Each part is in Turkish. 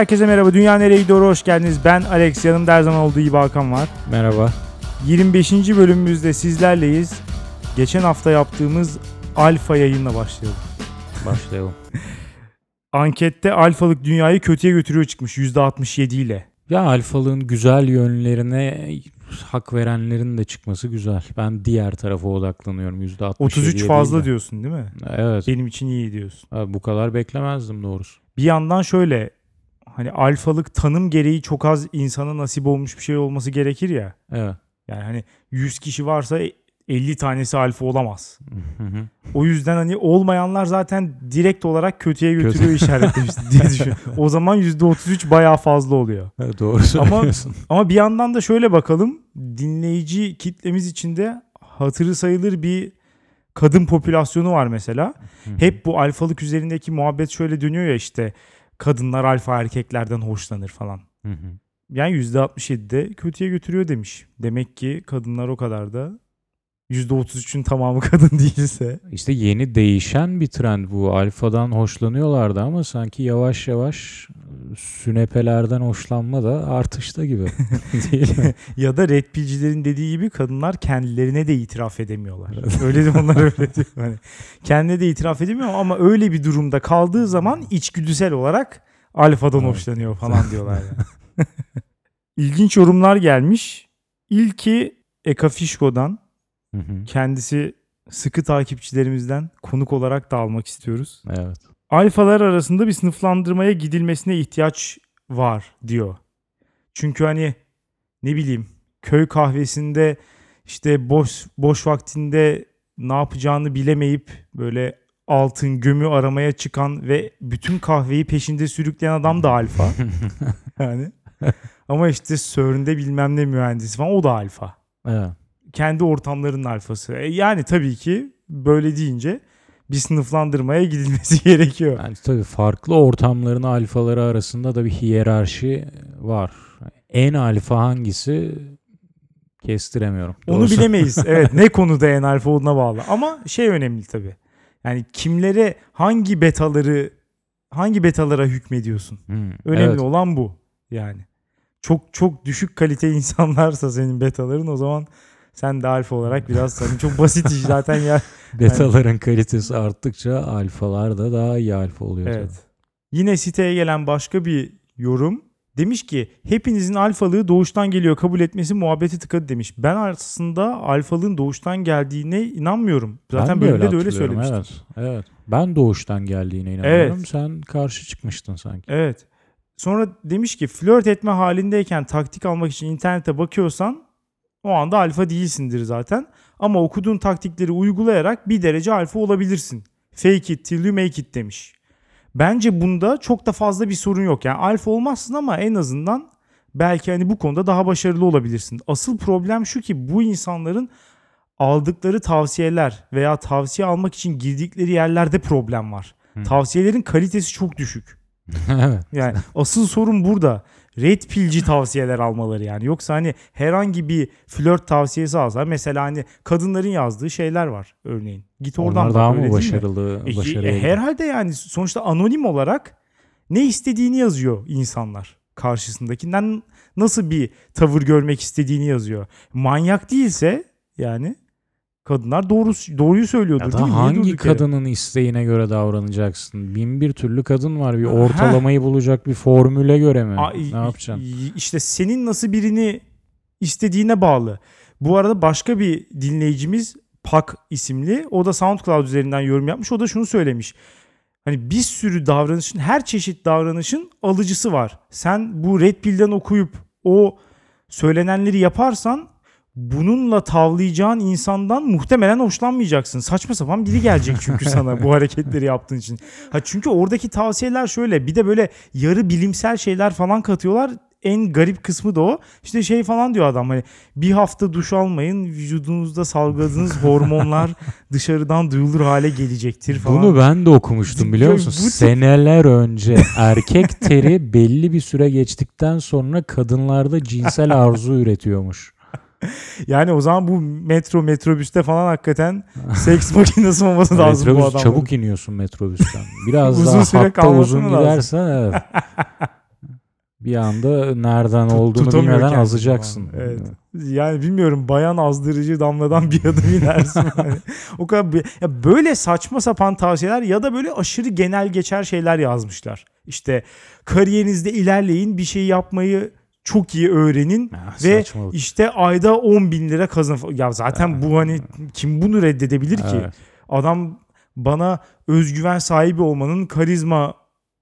Herkese merhaba. Dünya nereye gidiyor? Hoş geldiniz. Ben Alex. Yanımda her zaman olduğu gibi Hakan var. Merhaba. 25. bölümümüzde sizlerleyiz. Geçen hafta yaptığımız alfa yayınla başlayalım. Başlayalım. Ankette alfalık dünyayı kötüye götürüyor çıkmış %67 ile. ya alfalığın güzel yönlerine hak verenlerin de çıkması güzel. Ben diğer tarafa odaklanıyorum. %67 33 değil fazla de. diyorsun değil mi? Evet. Benim için iyi diyorsun. Ha, Bu kadar beklemezdim doğrusu. Bir yandan şöyle hani alfalık tanım gereği çok az insana nasip olmuş bir şey olması gerekir ya. Evet. Yani hani 100 kişi varsa 50 tanesi alfa olamaz. O yüzden hani olmayanlar zaten direkt olarak kötüye Kötü. götürüyor işaretlemişti diye düşün. O zaman %33 bayağı fazla oluyor. Evet, Doğru söylüyorsun. Ama bir yandan da şöyle bakalım. Dinleyici kitlemiz içinde hatırı sayılır bir kadın popülasyonu var mesela. Hep bu alfalık üzerindeki muhabbet şöyle dönüyor ya işte kadınlar alfa erkeklerden hoşlanır falan. Hı hı. Yani %67'de kötüye götürüyor demiş. Demek ki kadınlar o kadar da %33'ün tamamı kadın değilse. İşte yeni değişen bir trend bu. Alfadan hoşlanıyorlardı ama sanki yavaş yavaş e, sünepelerden hoşlanma da artışta gibi. Değil mi? ya da red pill'cilerin dediği gibi kadınlar kendilerine de itiraf edemiyorlar. öyle de onlar öyle diyor. Hani kendine de itiraf edemiyor ama öyle bir durumda kaldığı zaman içgüdüsel olarak alfadan Evet. hoşlanıyor falan diyorlar yani. İlginç yorumlar gelmiş. İlki Eka Fişko'dan. Hı hı. Kendisi sıkı takipçilerimizden konuk olarak da almak istiyoruz. evet. Alfalar arasında bir sınıflandırmaya gidilmesine ihtiyaç var diyor. Çünkü hani ne bileyim köy kahvesinde işte boş boş vaktinde ne yapacağını bilemeyip böyle altın gömü aramaya çıkan ve bütün kahveyi peşinde sürükleyen adam da alfa. yani. Ama işte CERN'de bilmem ne mühendisi falan o da alfa. Evet. Kendi ortamlarının alfası. E yani tabii ki böyle deyince bir sınıflandırmaya gidilmesi gerekiyor. Yani tabii farklı ortamların alfaları arasında da bir hiyerarşi var. En alfa hangisi kestiremiyorum. Onu Doğrusu. bilemeyiz. Evet ne konuda en alfa olduğuna bağlı. Ama şey önemli tabii. Yani kimlere hangi betaları hangi betalara hükmediyorsun? Hmm, Önemli evet. olan bu. Yani çok çok düşük kalite insanlarsa senin betaların o zaman sen de alfa olarak biraz hani çok basit iş zaten ya. Betaların kalitesi arttıkça alfalar da daha iyi alfa oluyor. Evet. Yine siteye gelen başka bir yorum demiş ki hepinizin alfalığı doğuştan geliyor kabul etmesi muhabbeti tıkadı demiş. Ben aslında alfalığın doğuştan geldiğine inanmıyorum. Zaten Ben de de öyle söylemiştim. Evet, evet. Ben doğuştan geldiğine inanıyorum. Evet. Sen karşı çıkmıştın sanki. Evet. Sonra demiş ki flört etme halindeyken taktik almak için internete bakıyorsan o anda alfa değilsindir zaten. Ama okuduğun taktikleri uygulayarak bir derece alfa olabilirsin. Fake it till you make it demiş. Bence bunda çok da fazla bir sorun yok. Yani alfa olmazsın ama en azından belki hani bu konuda daha başarılı olabilirsin. Asıl problem şu ki bu insanların aldıkları tavsiyeler veya tavsiye almak için girdikleri yerlerde problem var. Hı. Tavsiyelerin kalitesi çok düşük. evet. Yani asıl sorun burada. Red pillci tavsiyeler almaları yani. Yoksa hani herhangi bir flört tavsiyesi alsa mesela hani kadınların yazdığı şeyler var örneğin. Git oradan Onlar daha mı başarılı? E, e, herhalde yani sonuçta anonim olarak ne istediğini yazıyor insanlar karşısındakinden nasıl bir tavır görmek istediğini yazıyor. Manyak değilse yani kadınlar doğru doğruyu söylüyordur Ya değil da mi? Niye hangi durduk yere? kadının isteğine göre davranacaksın? Bin bir türlü kadın var. Bir Ha. ortalamayı bulacak bir formüle göre mi? Aa, ne yapacaksın? İşte senin nasıl birini istediğine bağlı. Bu arada başka bir dinleyicimiz Pak isimli. O da SoundCloud üzerinden yorum yapmış. O da şunu söylemiş. Hani bir sürü davranışın, her çeşit davranışın alıcısı var. Sen bu Red Pill'den okuyup o söylenenleri yaparsan bununla tavlayacağın insandan muhtemelen hoşlanmayacaksın. Saçma sapan biri gelecek çünkü sana bu hareketleri yaptığın için. Ha çünkü oradaki tavsiyeler şöyle. Bir de böyle yarı bilimsel şeyler falan katıyorlar. En garip kısmı da o. İşte şey falan diyor adam hani bir hafta duş almayın vücudunuzda salgıladığınız hormonlar dışarıdan duyulur hale gelecektir falan. Bunu ben de okumuştum biliyor musun? bu Seneler önce erkek teri belli bir süre geçtikten sonra kadınlarda cinsel arzu üretiyormuş. Yani o zaman bu metro metrobüste falan hakikaten seks makinesi olması lazım bu Metrobüs adam. çabuk iniyorsun metrobüsten. Biraz Uzun daha süre hatta uzun gidersen evet. bir anda nereden Tut- olduğunu bilmeden azacaksın. falan. Evet. Yani bilmiyorum bayan azdırıcı damladan bir adım inersin. Yani o kadar bir- ya böyle saçma sapan tavsiyeler ya da böyle aşırı genel geçer şeyler yazmışlar. İşte kariyerinizde ilerleyin bir şey yapmayı çok iyi öğrenin Ya, ve saçmalık. işte ayda 10 bin lira kazan. Ya zaten bu hani kim bunu reddedebilir ki? Evet. Adam bana özgüven sahibi olmanın, karizma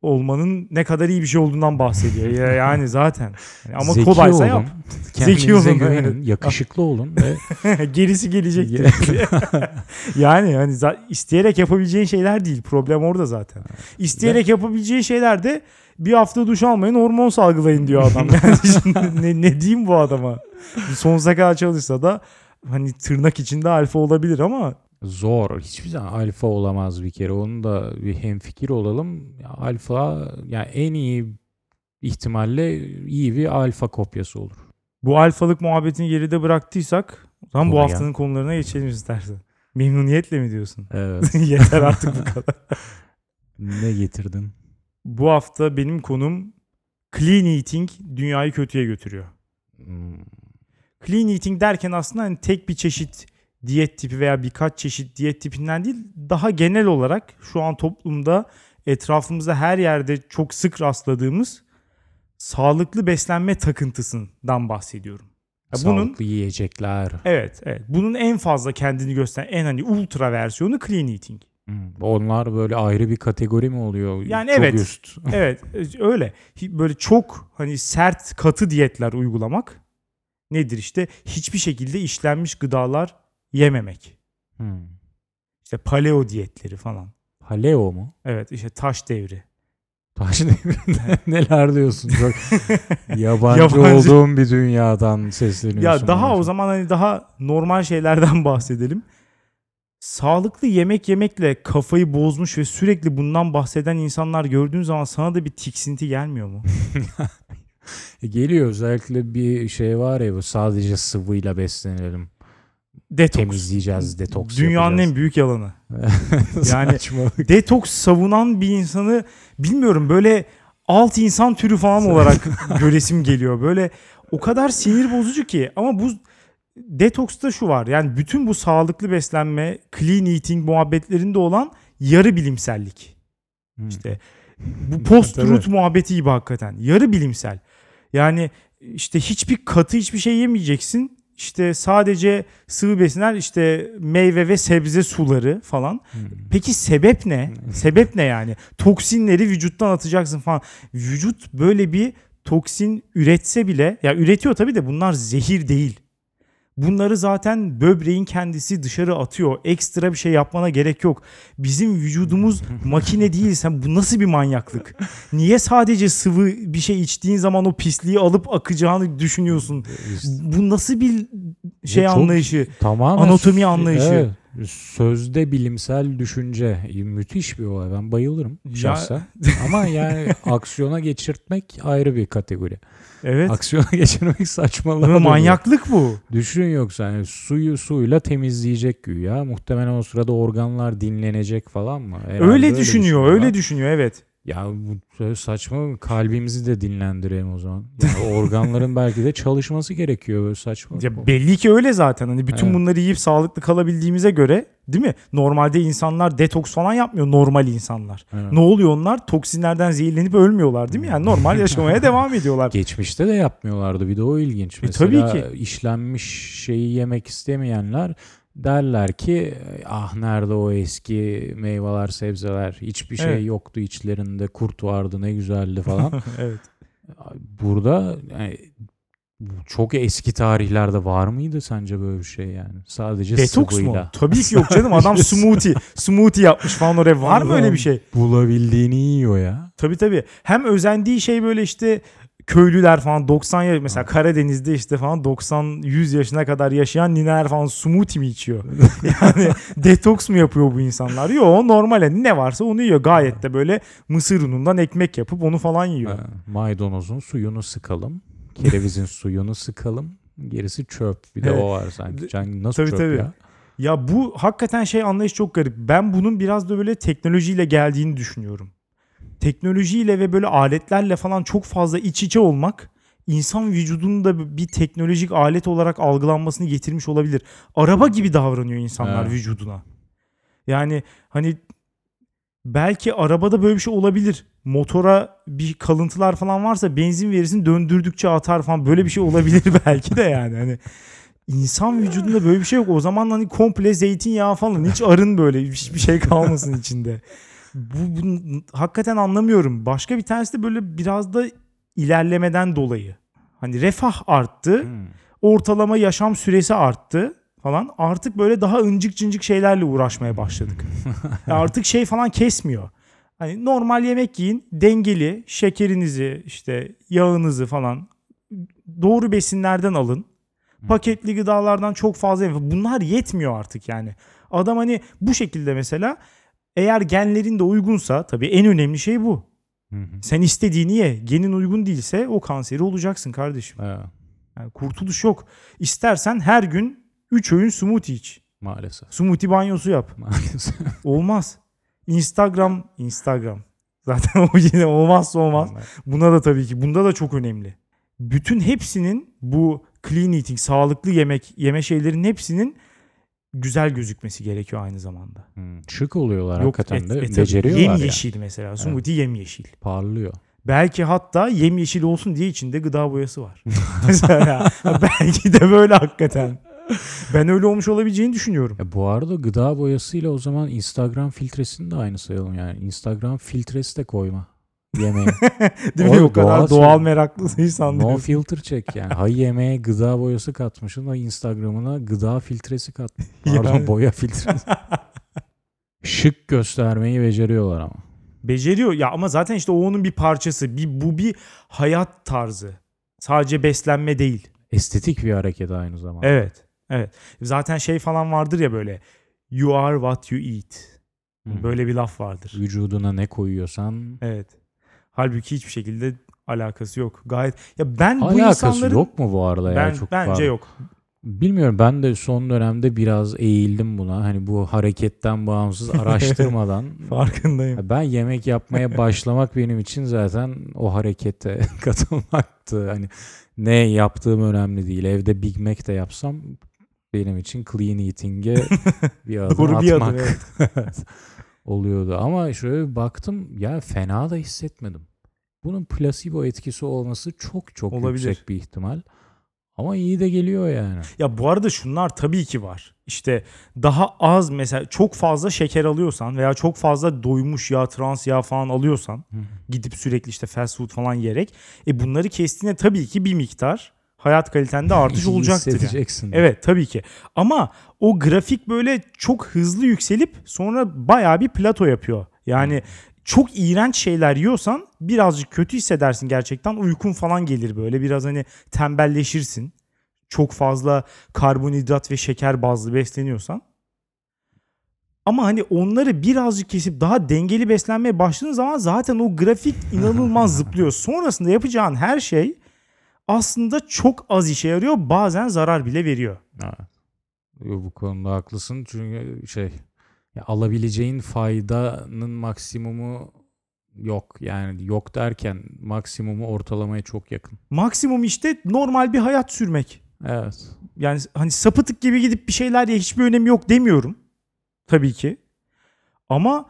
olmanın ne kadar iyi bir şey olduğundan bahsediyor. Ya yani zaten. Yani ama Zeki kolaysa olun, yap. Kendinize Zeki olun, güvenin, yakışıklı olun ve Gerisi gelecektir. yani hani isteyerek yapabileceğin şeyler değil. Problem orada zaten. İsteyerek yapabileceğin şeyler de bir hafta duş almayın hormon salgılayın diyor adam. Yani şimdi ne, ne diyeyim bu adama? Sonsuza kadar çalışsa da hani tırnak içinde alfa olabilir ama zor. Hiçbir zaman alfa olamaz bir kere. Onu da bir hemfikir olalım. Ya, Alfa yani en iyi ihtimalle iyi bir alfa kopyası olur. bu alfalık muhabbetini geride bıraktıysak zaman bu haftanın konularına geçelim istersen. Memnuniyetle mi diyorsun? Evet. Yeter artık bu kadar. ne getirdin? Bu hafta benim konum clean eating dünyayı kötüye götürüyor. Hmm, Clean eating derken aslında hani tek bir çeşit diyet tipi veya birkaç çeşit diyet tipinden değil daha genel olarak şu an toplumda etrafımızda her yerde çok sık rastladığımız sağlıklı beslenme takıntısından bahsediyorum. Ya bunun Sağlıklı yiyecekler. evet evet bunun en fazla kendini gösteren en hani ultra versiyonu clean eating. Hmm, Onlar böyle ayrı bir kategori mi oluyor? Yani Çok evet. üst. Evet öyle. Hi- Böyle çok hani sert katı diyetler uygulamak nedir işte? Hiçbir şekilde işlenmiş gıdalar yememek. Hmm. İşte paleo diyetleri falan. Paleo mu? Evet işte taş devri. Taş devrinde neler diyorsun? Çok yabancı, Yabancı. olduğum bir dünyadan sesleniyorsun. Ya daha o zaman hani daha normal şeylerden bahsedelim. Sağlıklı yemek yemekle kafayı bozmuş ve sürekli bundan bahseden insanlar gördüğün zaman sana da bir tiksinti gelmiyor mu? E, Geliyor özellikle bir şey var ya bu sadece sıvıyla beslenelim. Detoks. Temizleyeceğiz, detoks Dünyanın yapacağız. en büyük yalanı. Yani- detoks savunan bir insanı bilmiyorum böyle alt insan türü falan olarak göresim geliyor. Böyle o kadar sinir bozucu ki ama bu detoksta şu var. Yani bütün bu sağlıklı beslenme, clean eating muhabbetlerinde olan yarı bilimsellik. Hmm. İşte bu post truth muhabbeti gibi hakikaten. Yarı bilimsel. Yani işte hiçbir katı hiçbir şey yemeyeceksin. İşte sadece sıvı besinler işte meyve ve sebze suları falan. Hmm. Peki sebep ne? sebep ne yani? Toksinleri vücuttan atacaksın falan. Vücut böyle bir toksin üretse bile ya üretiyor tabii de bunlar zehir değil. Bunları zaten böbreğin kendisi dışarı atıyor. Ekstra bir şey yapmana gerek yok. Bizim vücudumuz makine değil. Sen bu nasıl bir manyaklık? Niye sadece sıvı bir şey içtiğin zaman o pisliği alıp akacağını düşünüyorsun? Bu nasıl bir şey çok anlayışı? tamamen Anatomi anlayışı. evet, sözde bilimsel düşünce müthiş bir olay. Ben bayılırım Ya- şahsen. Ama yani aksiyona geçirtmek ayrı bir kategori. Evet. Aksiyona geçirmek saçmalık. Ama manyaklık bu. Düşün yoksa hani suyu suyla temizleyecek güya. Muhtemelen o sırada organlar dinlenecek falan mı? Herhalde öyle düşünüyor, düşünüyorlar. öyle düşünüyor evet. Ya bu saçma kalbimizi de dinlendirelim o zaman. Yani organların belki de çalışması gerekiyor böyle saçma. Ya belli ki öyle zaten. Hani bütün Evet. bunları yiyip sağlıklı kalabildiğimize göre, değil mi? Normalde insanlar detoks falan yapmıyor normal insanlar. Evet. Ne oluyor onlar? Toksinlerden zehirlenip ölmüyorlar, değil mi? Yani normal yaşamaya devam ediyorlar. Geçmişte de yapmıyorlardı bir de o ilginç. E, Mesela tabii ki. işlenmiş şeyi yemek istemeyenler derler ki ah nerede o eski meyveler sebzeler hiçbir şey Evet. yoktu içlerinde kurt vardı ne güzeldi falan. evet. Burada yani, çok eski tarihlerde var mıydı sence böyle bir şey yani? Sadece Detoks mu? sıvıyla. Tabii ki yok canım. Adam smoothie, smoothie yapmış falan oraya. Var mı öyle bir şey? Bulabildiğini yiyor ya. Tabii tabii. Hem özendiği şey böyle işte köylüler falan 90 yaş mesela Karadeniz'de işte falan 90 100 yaşına kadar yaşayan nineler falan smoothie mi içiyor? yani detoks mu yapıyor bu insanlar? Yok normal yani ne varsa onu yiyor. Gayet de böyle mısır unundan ekmek yapıp onu falan yiyor. Ha, Maydanozun suyunu sıkalım. Kerevizin suyunu sıkalım. Gerisi çöp. Bir de Evet. o var sanki. Can, nasıl Tabii, çöp tabii. ya? Ya bu hakikaten şey anlayış çok garip. Ben bunun biraz da böyle teknolojiyle geldiğini düşünüyorum. Teknolojiyle ve böyle aletlerle falan çok fazla iç içe olmak insan vücudunun da bir teknolojik alet olarak algılanmasını getirmiş olabilir. Araba gibi davranıyor insanlar Evet. vücuduna. Yani hani belki arabada böyle bir şey olabilir. Motora bir kalıntılar falan varsa benzin verirsin döndürdükçe atar falan böyle bir şey olabilir belki de yani. Hani insan vücudunda böyle bir şey yok. O zaman hani komple zeytinyağı falan hiç arın böyle hiçbir şey kalmasın içinde. Bu, bu hakikaten anlamıyorum. Başka bir tanesi de böyle biraz da ilerlemeden dolayı. Hani refah arttı Hmm. ortalama yaşam süresi arttı falan. Artık böyle daha ıncık cıncık şeylerle uğraşmaya başladık. Ya artık şey falan kesmiyor. Hani normal yemek yiyin, dengeli, şekerinizi, işte yağınızı falan doğru besinlerden alın. Paketli gıdalardan çok fazla. Bunlar yetmiyor artık yani. Adam hani bu şekilde mesela eğer genlerin de uygunsa tabii en önemli şey bu. Hı hı. Sen istediğini ye. Genin uygun değilse o kanseri olacaksın kardeşim. Evet, Yani kurtuluş yok. İstersen her gün 3 öğün smoothie iç. maalesef. Smoothie banyosu yap. Maalesef. Olmaz. Instagram, Instagram. Zaten o yine olmazsa olmaz. Buna da tabii ki. Bunda da çok önemli. Bütün hepsinin bu clean eating, sağlıklı yemek, yeme şeylerin hepsinin güzel gözükmesi gerekiyor aynı zamanda. Hmm. Şık oluyorlar Yok hakikaten et, de. et, Beceriyorlar yem yani. yeşil mesela. Smoothie yem yeşil. Parlıyor. Belki hatta yem yeşil olsun diye içinde gıda boyası var. mesela belki de böyle hakikaten. Ben öyle olmuş olabileceğini düşünüyorum. E bu arada gıda boyasıyla o zaman Instagram filtresini de aynı sayalım yani. Instagram filtresi de koyma yemeğe. Değil mi? O kadar doğal doğal şey. meraklısıysan. no filter çek yani. Hay yemeğe gıda boyası katmışsın o Instagram'ına gıda filtresi katmış. Pardon Yani. boya filtresi. Şık göstermeyi beceriyorlar ama. Beceriyor ya ama zaten işte o onun bir parçası. Bir, bu bir hayat tarzı. Sadece beslenme değil. Estetik bir hareket aynı zamanda. Evet. Evet. Zaten şey falan vardır ya böyle. You are what you eat. Böyle bir laf vardır. Vücuduna ne koyuyorsan Evet. Halbuki hiçbir şekilde alakası yok. Gayet ya ben bu alakası insanların yok mu bu arada ya? ben Çok bence pardon. yok. Bilmiyorum ben de son dönemde biraz eğildim buna. Hani bu hareketten bağımsız araştırmadan. Farkındayım. Ben yemek yapmaya başlamak benim için zaten o harekete katılmaktı. Hani ne yaptığım önemli değil. Evde Big Mac de yapsam benim için clean eating'e bir adım Doğru bir adım, atmak oluyordu. Ama şöyle bir baktım ya fena da hissetmedim. Bunun placebo etkisi olması çok çok Olabilir. yüksek bir ihtimal. Ama iyi de geliyor yani. Ya bu arada şunlar tabii ki var. İşte daha az mesela çok fazla şeker alıyorsan veya çok fazla doymuş yağ, trans yağ falan alıyorsan gidip sürekli işte fast food falan yiyerek e bunları kestiğinde tabii ki bir miktar hayat kalitende artış olacaktır. Yani. hissedeceksin. Evet tabii ki. Ama o grafik böyle çok hızlı yükselip sonra bayağı bir plato yapıyor. Yani çok iğrenç şeyler yiyorsan birazcık kötü hissedersin gerçekten. Uykun falan gelir böyle. Biraz hani tembelleşirsin. Çok fazla karbonhidrat ve şeker bazlı besleniyorsan. Ama hani onları birazcık kesip daha dengeli beslenmeye başladığın zaman zaten o grafik inanılmaz zıplıyor. Sonrasında yapacağın her şey aslında çok az işe yarıyor. Bazen zarar bile veriyor. Evet. Bu konuda haklısın çünkü şey ya alabileceğin faydanın maksimumu yok. Yani yok derken maksimumu ortalamaya çok yakın. Maksimum işte normal bir hayat sürmek. Evet. Yani hani sapıtık gibi gidip bir şeyler ye hiçbir önemi yok demiyorum. Tabii ki. Ama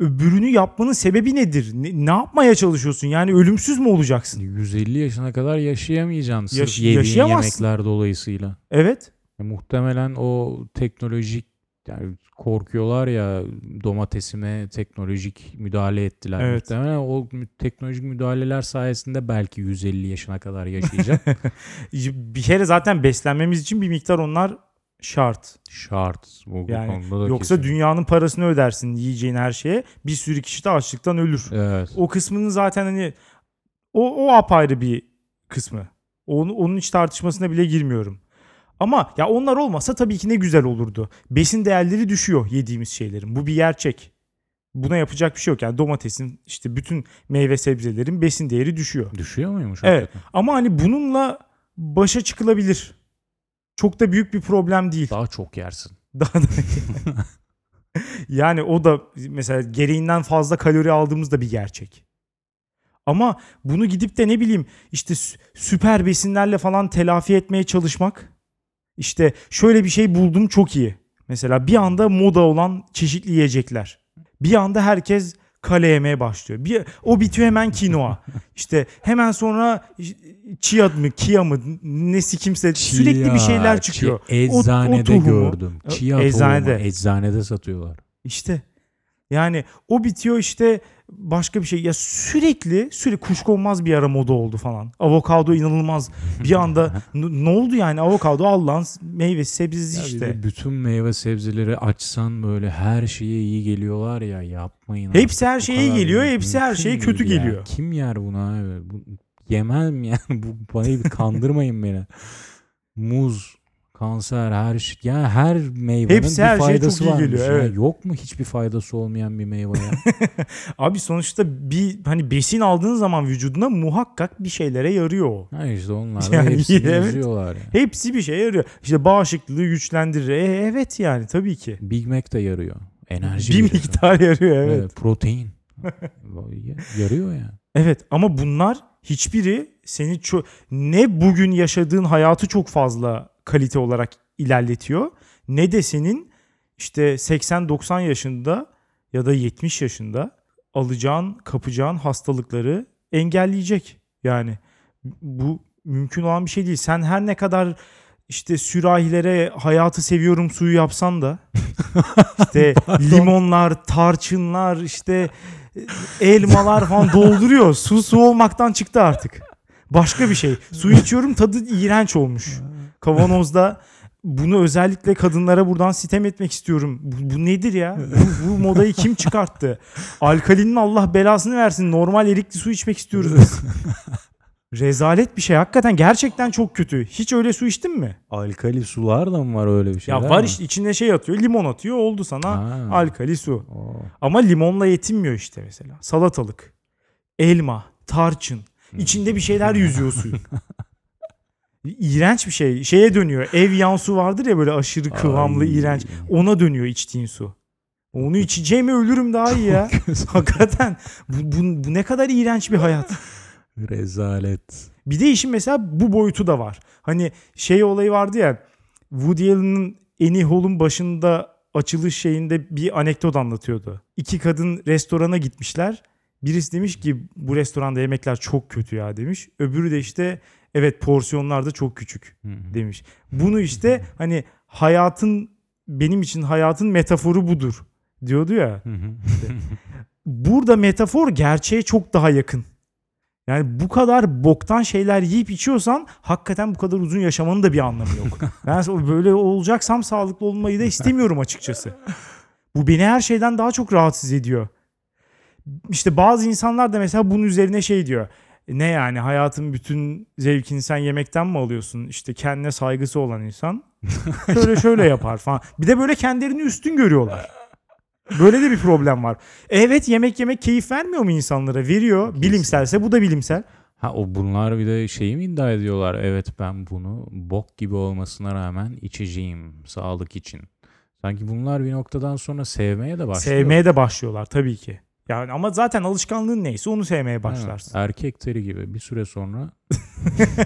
öbürünü yapmanın sebebi nedir? Ne, ne yapmaya çalışıyorsun? Yani ölümsüz mü olacaksın? 150 yaşına kadar yaşayamayacaksın sırf Yaş- yediğin yaşayamazsın. yemekler dolayısıyla. Evet. Ya muhtemelen o teknolojik yani korkuyorlar ya domatesime teknolojik müdahale ettiler. Evet. Muhtemelen o teknolojik müdahaleler sayesinde belki 150 yaşına kadar yaşayacak. Bir kere zaten beslenmemiz için bir miktar onlar şart. Şart. Bu, bu Yani konuda da Yoksa kesin. dünyanın parasını ödersin yiyeceğin her şeye. Bir sürü kişi de açlıktan ölür. Evet. O kısmının zaten hani o, o apayrı bir kısmı. Onu, onun hiç tartışmasına bile girmiyorum. Ama ya onlar olmasa tabii ki ne güzel olurdu. Besin değerleri düşüyor yediğimiz şeylerin. Bu bir gerçek. Buna yapacak bir şey yok. Yani domatesin işte bütün meyve sebzelerin besin değeri düşüyor. Düşüyor muymuş Evet. hakikaten? Ama hani bununla başa çıkılabilir. Çok da büyük bir problem değil. Daha çok yersin. Daha da Yani o da mesela gereğinden fazla kalori aldığımız da bir gerçek. Ama bunu gidip de ne bileyim işte sü- süper besinlerle falan telafi etmeye çalışmak. İşte şöyle bir şey buldum çok iyi. Mesela bir anda moda olan çeşitli yiyecekler. Bir anda herkes kale yemeye başlıyor. Bir, o bitiyor hemen kinoa. İşte hemen sonra chia mı kia mı nesi kimse sürekli bir şeyler çıkıyor. Çi- O- o eczanede tohumu- gördüm. Chia Eczanede. tohumu eczanede satıyorlar. İşte yani o bitiyor işte başka bir şey. Ya sürekli sürekli kuşkonmaz bir ara moda oldu falan. Avokado inanılmaz. Bir anda ne oldu yani avokado Allah'ın meyvesi sebzesi Ya işte. bütün meyve sebzeleri açsan böyle her şeye iyi geliyorlar ya yapmayın. Hepsi her şeye iyi geliyor, hepsi her şeye kötü ya. geliyor. Kim yer bunu abi? Bu, yemem yani. Bu, bana bir kandırmayın beni. Muz, kanser, her şey. Yani her meyvenin Hepsi bir her çok faydası iyi varmış. geliyor, evet. Yok mu hiçbir faydası olmayan bir meyve ya? Abi sonuçta bir hani besin aldığın zaman vücuduna muhakkak bir şeylere yarıyor ha işte onlar da Yani hepsini evet. yazıyorlar ya. Hepsi bir şeye yarıyor. İşte bağışıklığı güçlendirir. E, evet yani tabii ki. Big Mac de yarıyor. Enerji bir veriyor. miktar yarıyor evet. Evet, protein. yarıyor ya. Evet ama bunlar hiçbiri seni çok ne bugün yaşadığın hayatı çok fazla kalite olarak ilerletiyor ne de senin işte 80-90 yaşında ya da 70 yaşında alacağın, kapacağın hastalıkları engelleyecek. Yani bu mümkün olan bir şey değil. Sen her ne kadar işte sürahilere hayatı seviyorum suyu yapsan da işte limonlar, tarçınlar, işte elmalar falan dolduruyor. Su su olmaktan çıktı artık. Başka bir şey. Su içiyorum tadı iğrenç olmuş. Kavanozda bunu özellikle kadınlara buradan sitem etmek istiyorum. Bu, bu nedir ya? Bu, bu modayı kim çıkarttı? Alkalinin Allah belasını versin. Normal erikli su içmek istiyoruz biz. Rezalet bir şey. Hakikaten gerçekten çok kötü. Hiç öyle su içtin mi? Alkali sular da mı var öyle bir şey? ya var işte içine şey atıyor. Limon atıyor. Oldu sana Ha. alkali su. Ama limonla yetinmiyor işte mesela. Salatalık, elma, tarçın. İçinde bir şeyler yüzüyor suyun. İğrenç bir şey. Şeye dönüyor. Ev yan su vardır ya böyle aşırı kıvamlı, iğrenç. Ona dönüyor içtiğin su. Onu içeceğime ölürüm daha iyi ya. Hakikaten. Bu, bu, bu ne kadar iğrenç bir hayat. Rezalet. Bir de işin mesela bu boyutu da var. Hani şey olayı vardı ya Woody Allen'ın Annie Hall'un başında açılış şeyinde bir anekdot anlatıyordu. İki kadın restorana gitmişler. Birisi demiş ki bu restoranda yemekler çok kötü ya demiş. Öbürü de işte evet porsiyonlar da çok küçük demiş. Bunu işte hani hayatın benim için hayatın metaforu budur diyordu ya. Hı. Burada metafor gerçeğe çok daha yakın. Yani bu kadar boktan şeyler yiyip içiyorsan hakikaten bu kadar uzun yaşamanın da bir anlamı yok. Ben böyle olacaksam sağlıklı olmayı da istemiyorum açıkçası. Bu beni her şeyden daha çok rahatsız ediyor. İşte bazı insanlar da mesela bunun üzerine şey diyor. Ne yani hayatın bütün zevkini sen yemekten mi alıyorsun? İşte kendine saygısı olan insan şöyle şöyle yapar falan. Bir de böyle kendilerini üstün görüyorlar. Böyle de bir problem var. Evet yemek yemek keyif vermiyor mu insanlara? Veriyor. Bilimselse bu da bilimsel. Ha o bunlar bir de şeyi mi iddia ediyorlar? Evet ben bunu bok gibi olmasına rağmen içeceğim sağlık için. Sanki bunlar bir noktadan sonra sevmeye de başlıyor. Sevmeye de başlıyorlar tabii ki. Yani ama zaten alışkanlığın neyse onu sevmeye başlarsın. erkek teri gibi bir süre sonra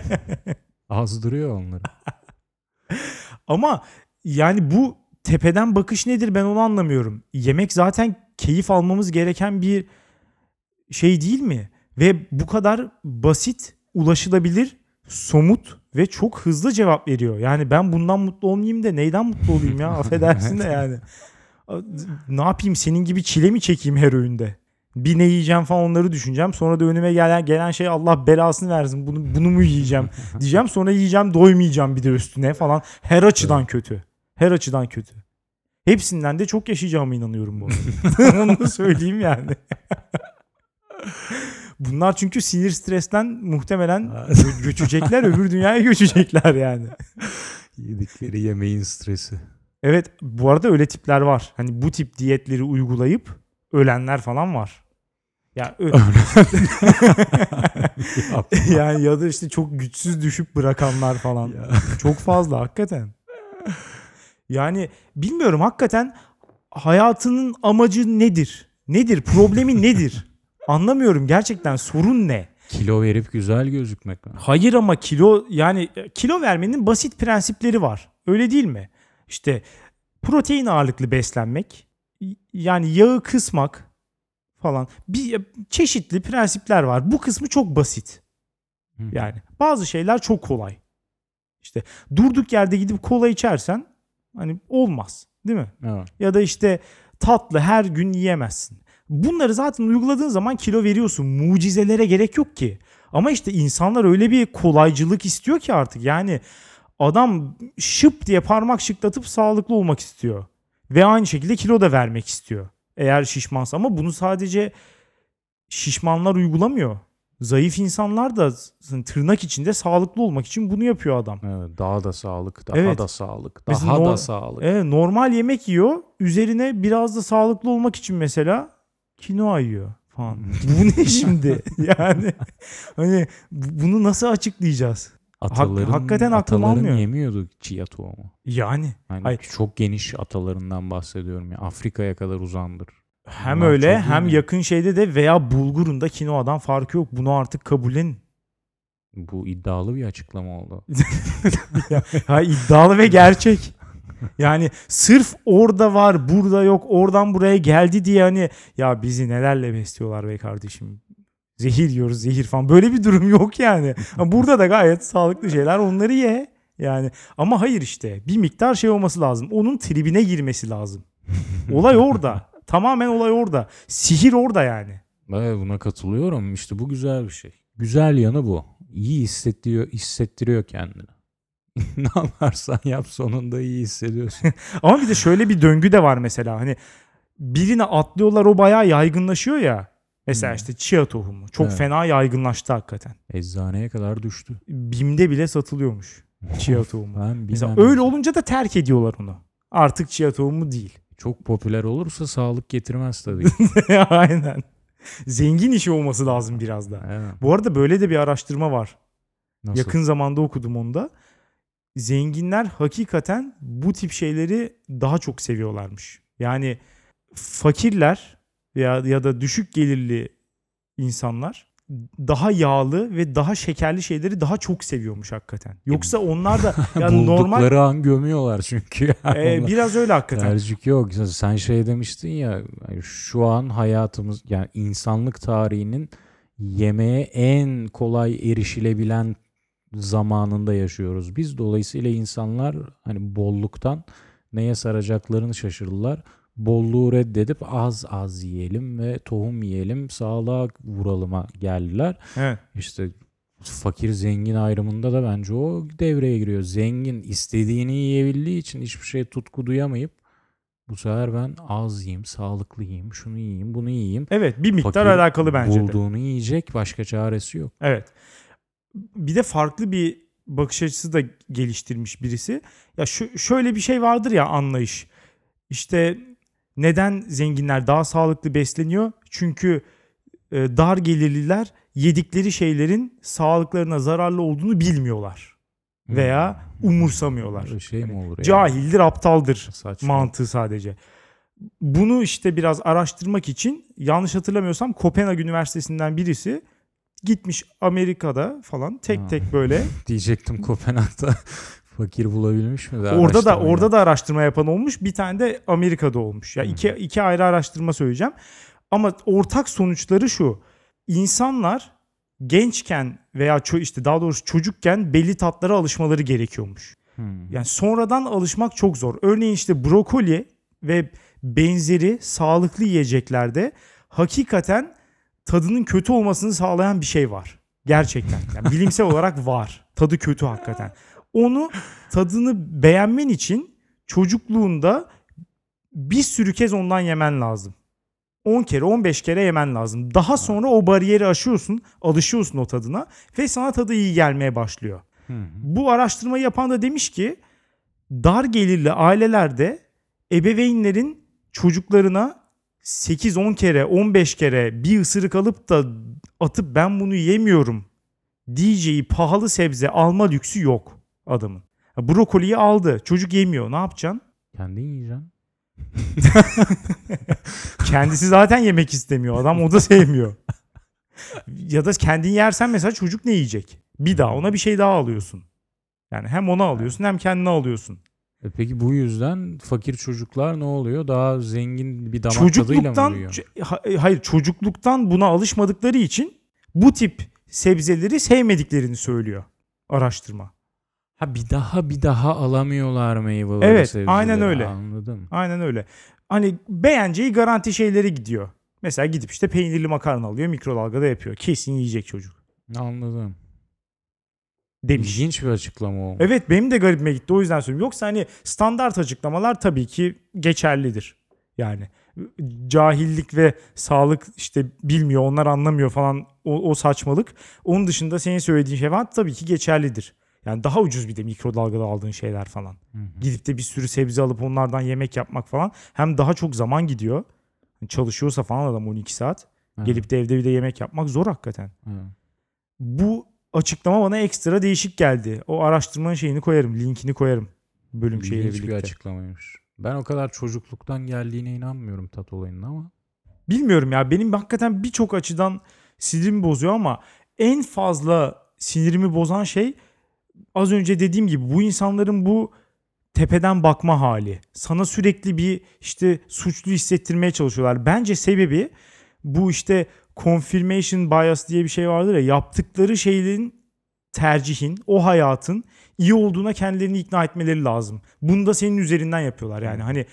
azdırıyor onları. Ama yani bu tepeden bakış nedir ben onu anlamıyorum. Yemek zaten keyif almamız gereken bir şey değil mi? Ve bu kadar basit, ulaşılabilir, somut ve çok hızlı cevap veriyor. Yani ben bundan mutlu olmayayım da neyden mutlu olayım ya? Affedersin de yani. Ne yapayım senin gibi çile mi çekeyim her öğünde? Bir ne yiyeceğim falan onları düşüneceğim. Sonra da önüme gelen gelen şey Allah belasını versin. Bunu bunu mu yiyeceğim diyeceğim. Sonra yiyeceğim doymayacağım bir de üstüne falan. Her açıdan kötü. Her açıdan kötü. Hepsinden de çok yaşayacağıma inanıyorum bu arada. Onu da söyleyeyim yani. Bunlar çünkü sinir stresten muhtemelen gö- göçecekler öbür dünyaya göçecekler yani. Yedikleri yemeğin stresi. Evet bu arada öyle tipler var. Hani bu tip diyetleri uygulayıp ölenler falan var. Ya ö- yani ya da işte çok güçsüz düşüp bırakanlar falan. Çok fazla hakikaten. Yani bilmiyorum hakikaten hayatının amacı nedir? Nedir? Problemi nedir? Anlamıyorum gerçekten sorun ne? Kilo verip güzel gözükmek mi? Hayır ama kilo yani kilo vermenin basit prensipleri var. Öyle değil mi? İşte protein ağırlıklı beslenmek, yani yağı kısmak falan. Bir çeşitli prensipler var. Bu kısmı çok basit. Yani bazı şeyler çok kolay. İşte durduk yerde gidip kola içersen hani olmaz, değil mi? Evet. Ya da işte tatlı her gün yiyemezsin. Bunları zaten uyguladığın zaman kilo veriyorsun. Mucizelere gerek yok ki. Ama işte insanlar öyle bir kolaycılık istiyor ki artık. Yani adam şıp diye parmak şıklatıp sağlıklı olmak istiyor. Ve aynı şekilde kilo da vermek istiyor. Eğer şişmansa ama bunu sadece şişmanlar uygulamıyor. Zayıf insanlar da tırnak içinde sağlıklı olmak için bunu yapıyor adam. Evet, daha da sağlık, daha Evet. da sağlık, Mesela daha no- da sağlık. Evet, normal yemek yiyor. Üzerine biraz da sağlıklı olmak için mesela kinoa yiyor falan. Bu ne şimdi? Yani hani bu- bunu nasıl açıklayacağız? Ataların, hakikaten aklım ataların almıyor. yemiyordu chia tohumu. Yani Yani Hayır. çok geniş atalarından bahsediyorum ya. Afrika'ya kadar uzandır. hem Bunlar öyle hem iyi. yakın şeyde de veya bulgurun da kinoadan farkı yok. Bunu artık kabullenin. Bu iddialı bir açıklama oldu. Ha iddialı ve gerçek. Yani sırf orada var, burada yok, oradan buraya geldi diye hani ya bizi nelerle besliyorlar be kardeşim. Zehir yiyoruz, zehir falan. Böyle bir durum yok yani. Burada da gayet sağlıklı şeyler onları ye. Yani ama hayır işte bir miktar şey olması lazım. Onun tribine girmesi lazım. Olay orada. Tamamen olay orada. Sihir orada yani. Evet buna katılıyorum. İşte bu güzel bir şey. Güzel yanı bu. İyi hissettiriyor, hissettiriyor kendini. ne yaparsan yap sonunda iyi hissediyorsun. Ama bir de şöyle bir döngü de var mesela. Hani birine atlıyorlar o bayağı yaygınlaşıyor ya. Mesela Hmm. işte chia tohumu. Çok Evet. fena yaygınlaştı hakikaten. Eczaneye kadar düştü. Bim'de bile satılıyormuş chia tohumu. Ben Mesela bilmem. öyle olunca da terk ediyorlar onu. Artık chia tohumu değil. Çok popüler olursa sağlık getirmez tabii. Aynen. Zengin işi olması lazım biraz da. Evet. Bu arada böyle de bir araştırma var. Nasıl? Yakın zamanda okudum onu da. Zenginler hakikaten bu tip şeyleri daha çok seviyorlarmış. Yani fakirler ya ya da düşük gelirli insanlar daha yağlı ve daha şekerli şeyleri daha çok seviyormuş hakikaten. Yoksa onlar da yani normal an gömüyorlar çünkü. Yani e, onlar- biraz öyle hakikaten. Tercih yok. Sen şey demiştin ya şu an hayatımız yani insanlık tarihinin yemeğe en kolay erişilebilen zamanında yaşıyoruz. Biz dolayısıyla insanlar hani bolluktan neye saracaklarını şaşırdılar. Bolluğu reddedip az az yiyelim ve tohum yiyelim, sağlığa vuralıma geldiler. Evet. İşte fakir zengin ayrımında da bence o devreye giriyor. Zengin istediğini yiyebildiği için hiçbir şey tutku duyamayıp bu sefer ben az yiyeyim, sağlıklı yiyeyim, şunu yiyeyim, bunu yiyeyim. Evet bir miktar Fakir alakalı bence de. Bulduğunu yiyecek başka çaresi yok. Evet. Bir de farklı bir bakış açısı da geliştirmiş birisi. Ya şu, şöyle bir şey vardır ya anlayış. İşte neden zenginler daha sağlıklı besleniyor? Çünkü e, dar gelirliler yedikleri şeylerin sağlıklarına zararlı olduğunu bilmiyorlar veya Hmm. umursamıyorlar. Öyle şey mi olur ya? Cahildir, aptaldır Saçma. mantığı sadece. Bunu işte biraz araştırmak için yanlış hatırlamıyorsam Kopenhag Üniversitesi'nden birisi gitmiş Amerika'da falan tek Ha. tek böyle. Diyecektim Kopenhag'da fakir bulabilmiş mi? orada da orada da araştırma yapan olmuş. Bir tane de Amerika'da olmuş. Ya Hı. iki iki ayrı araştırma söyleyeceğim. Ama ortak sonuçları şu. İnsanlar gençken veya işte daha doğrusu çocukken belli tatlara alışmaları gerekiyormuş. Hmm. Yani sonradan alışmak çok zor. Örneğin işte brokoli ve benzeri sağlıklı yiyeceklerde hakikaten tadının kötü olmasını sağlayan bir şey var. Gerçekten. Yani bilimsel olarak var. Tadı kötü hakikaten. Onu tadını beğenmen için çocukluğunda bir sürü kez ondan yemen lazım. 10 kere 15 kere yemen lazım. Daha sonra o bariyeri aşıyorsun, alışıyorsun o tadına ve sana tadı iyi gelmeye başlıyor. Hmm. Bu araştırmayı yapan da demiş ki dar gelirli ailelerde ebeveynlerin çocuklarına 8-10 kere 15 kere bir ısırık alıp da atıp ben bunu yemiyorum diyeceği pahalı sebze alma lüksü yok adamın. Brokoliyi aldı çocuk yemiyor ne yapacaksın? Kendin yiyeceksin. Kendisi zaten yemek istemiyor. Adam o da sevmiyor. ya da kendin yersen mesela çocuk ne yiyecek? Bir daha ona bir şey daha alıyorsun. Yani hem ona alıyorsun hem kendine alıyorsun. E peki bu yüzden fakir çocuklar ne oluyor? Daha zengin bir damak tadıyla mı çocukluktan ç- ha- hayır çocukluktan buna alışmadıkları için bu tip sebzeleri sevmediklerini söylüyor araştırma. Ha bir daha bir daha alamıyorlar meyveleri Evet, sebzeleri. aynen öyle. Anladım. Aynen öyle. Hani beğeneceği garanti şeyleri gidiyor. Mesela gidip işte peynirli makarna alıyor mikrodalgada yapıyor. Kesin yiyecek çocuk Anladım. demiş. İlginç bir açıklama olmuş. Evet benim de garibime gitti o yüzden söylüyorum. Yoksa hani standart açıklamalar tabii ki geçerlidir. Yani cahillik ve sağlık işte bilmiyor onlar anlamıyor falan o, o saçmalık. Onun dışında senin söylediğin şey var tabii ki geçerlidir. Yani daha ucuz bir de mikrodalgada aldığın şeyler falan. Hı hı. Gidip de bir sürü sebze alıp onlardan yemek yapmak falan. Hem daha çok zaman gidiyor. Çalışıyorsa falan adam 12 saat. Evet, Gelip de evde bir de yemek yapmak zor hakikaten. evet. Bu açıklama bana ekstra değişik geldi. O araştırmanın şeyini koyarım, linkini koyarım bölüm şeyiyle İlginç bir birlikte. açıklamaymış. Ben o kadar çocukluktan geldiğine inanmıyorum tat olayının ama. Bilmiyorum ya benim hakikaten birçok açıdan sinirimi bozuyor ama en fazla sinirimi bozan şey az önce dediğim gibi bu insanların bu tepeden bakma hali. Sana sürekli bir işte suçlu hissettirmeye çalışıyorlar. Bence sebebi bu işte confirmation bias diye bir şey vardır ya yaptıkları şeylerin tercihin, o hayatın iyi olduğuna kendilerini ikna etmeleri lazım. Bunu da senin üzerinden yapıyorlar yani. Hani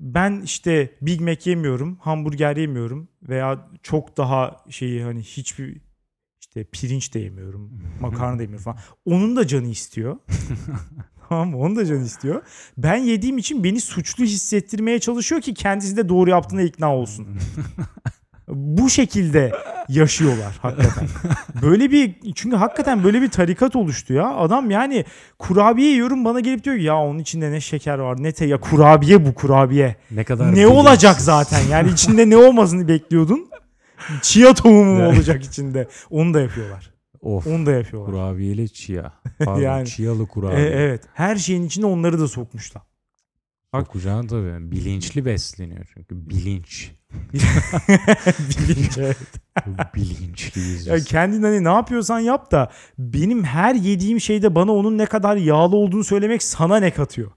ben işte Big Mac yemiyorum, hamburger yemiyorum veya çok daha şeyi hani hiçbir işte pirinç de yemiyorum, makarna da yemiyorum falan. Onun da canı istiyor. tamam mı? Onun da canı istiyor. Ben yediğim için beni suçlu hissettirmeye çalışıyor ki kendisi de doğru yaptığına ikna olsun. Bu şekilde yaşıyorlar hakikaten. Böyle bir çünkü hakikaten böyle bir tarikat oluştu ya. Adam yani kurabiye yiyorum bana gelip diyor ki ya onun içinde ne şeker var ne te ya kurabiye bu kurabiye. Ne kadar Ne olacak zaten yani içinde ne olmasını bekliyordun? Chia tohumu mu olacak içinde? Onu da yapıyorlar. Of. Onu da yapıyorlar. Kurabiyeli chia. Pardon Yani, chialı E, kurabiye. evet. Her şeyin içine onları da sokmuşlar. Sokacağın tabii. Bilinçli besleniyor çünkü. Bilinç. Bilinç, evet. Bilinçliyiz Ya kendin hani ne yapıyorsan yap da benim her yediğim şeyde bana onun ne kadar yağlı olduğunu söylemek sana ne katıyor?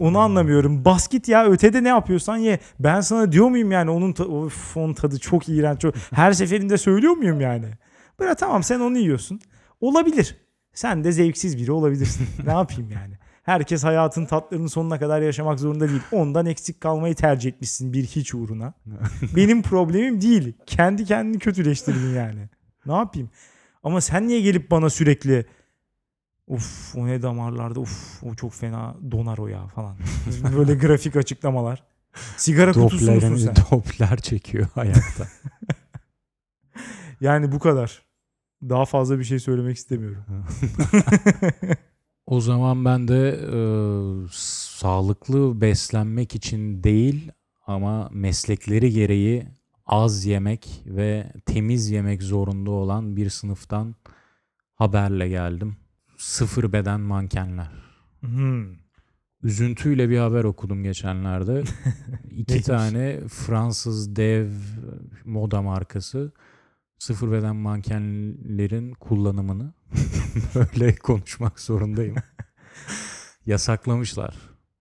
Onu anlamıyorum. Bas git ya ötede ne yapıyorsan ye. Ben sana diyor muyum yani onun, ta- of, onun tadı çok iğrenç. Çok... Her seferinde söylüyor muyum yani? Bırak tamam sen onu yiyorsun. Olabilir. Sen de zevksiz biri olabilirsin. ne yapayım yani? Herkes hayatın tatlarının sonuna kadar yaşamak zorunda değil. Ondan eksik kalmayı tercih etmişsin bir hiç uğruna. Benim problemim değil. Kendi kendini kötüleştirdin yani. Ne yapayım? Ama sen niye gelip bana sürekli Uf o ne damarlarda uf o çok fena donar o ya falan. Böyle grafik açıklamalar. Sigara kutusu musun sen? Doppler çekiyor ayakta. Yani bu kadar. Daha fazla bir şey söylemek istemiyorum. O zaman ben de e, sağlıklı beslenmek için değil ama meslekleri gereği az yemek ve temiz yemek zorunda olan bir sınıftan haberle geldim. Sıfır beden mankenler. Hmm. Üzüntüyle bir haber okudum geçenlerde. İki tane Fransız dev moda markası sıfır beden mankenlerin kullanımını böyle konuşmak zorundayım. Yasaklamışlar.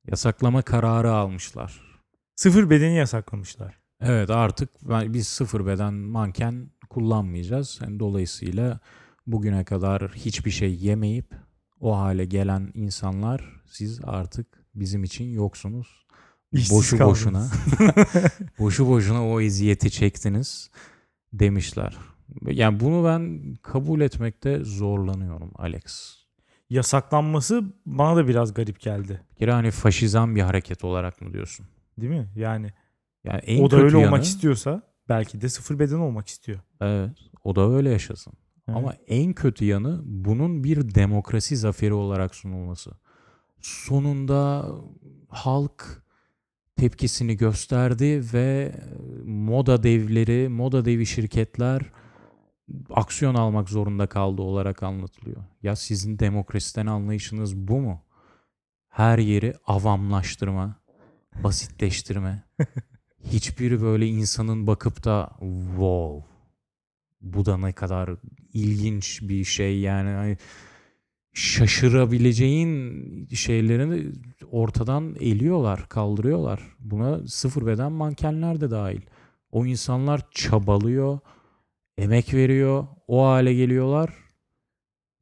Yasaklama kararı almışlar. Sıfır bedeni yasaklamışlar. Evet artık ben, biz sıfır beden manken kullanmayacağız. Yani dolayısıyla bugüne kadar hiçbir şey yemeyip o hale gelen insanlar siz artık bizim için yoksunuz. İşsiz boşu kaldınız. boşuna boşu boşuna o eziyeti çektiniz demişler. Yani bunu ben kabul etmekte zorlanıyorum Alex. Yasaklanması bana da biraz garip geldi. Bir kere hani faşizan bir hareket olarak mı diyorsun? Değil mi? Yani Yani en o da öyle yanı, olmak istiyorsa belki de sıfır beden olmak istiyor. Evet, o da öyle yaşasın. Evet. Ama en kötü yanı bunun bir demokrasi zaferi olarak sunulması. Sonunda halk tepkisini gösterdi ve moda devleri, moda devi şirketler aksiyon almak zorunda kaldı olarak anlatılıyor. Ya sizin demokrasiden anlayışınız bu mu? Her yeri avamlaştırma, basitleştirme. Hiçbiri böyle insanın bakıp da wow bu da ne kadar ilginç bir şey yani şaşırabileceğin şeylerini ortadan eliyorlar, kaldırıyorlar. Buna sıfır beden mankenler de dahil. O insanlar çabalıyor, emek veriyor, o hale geliyorlar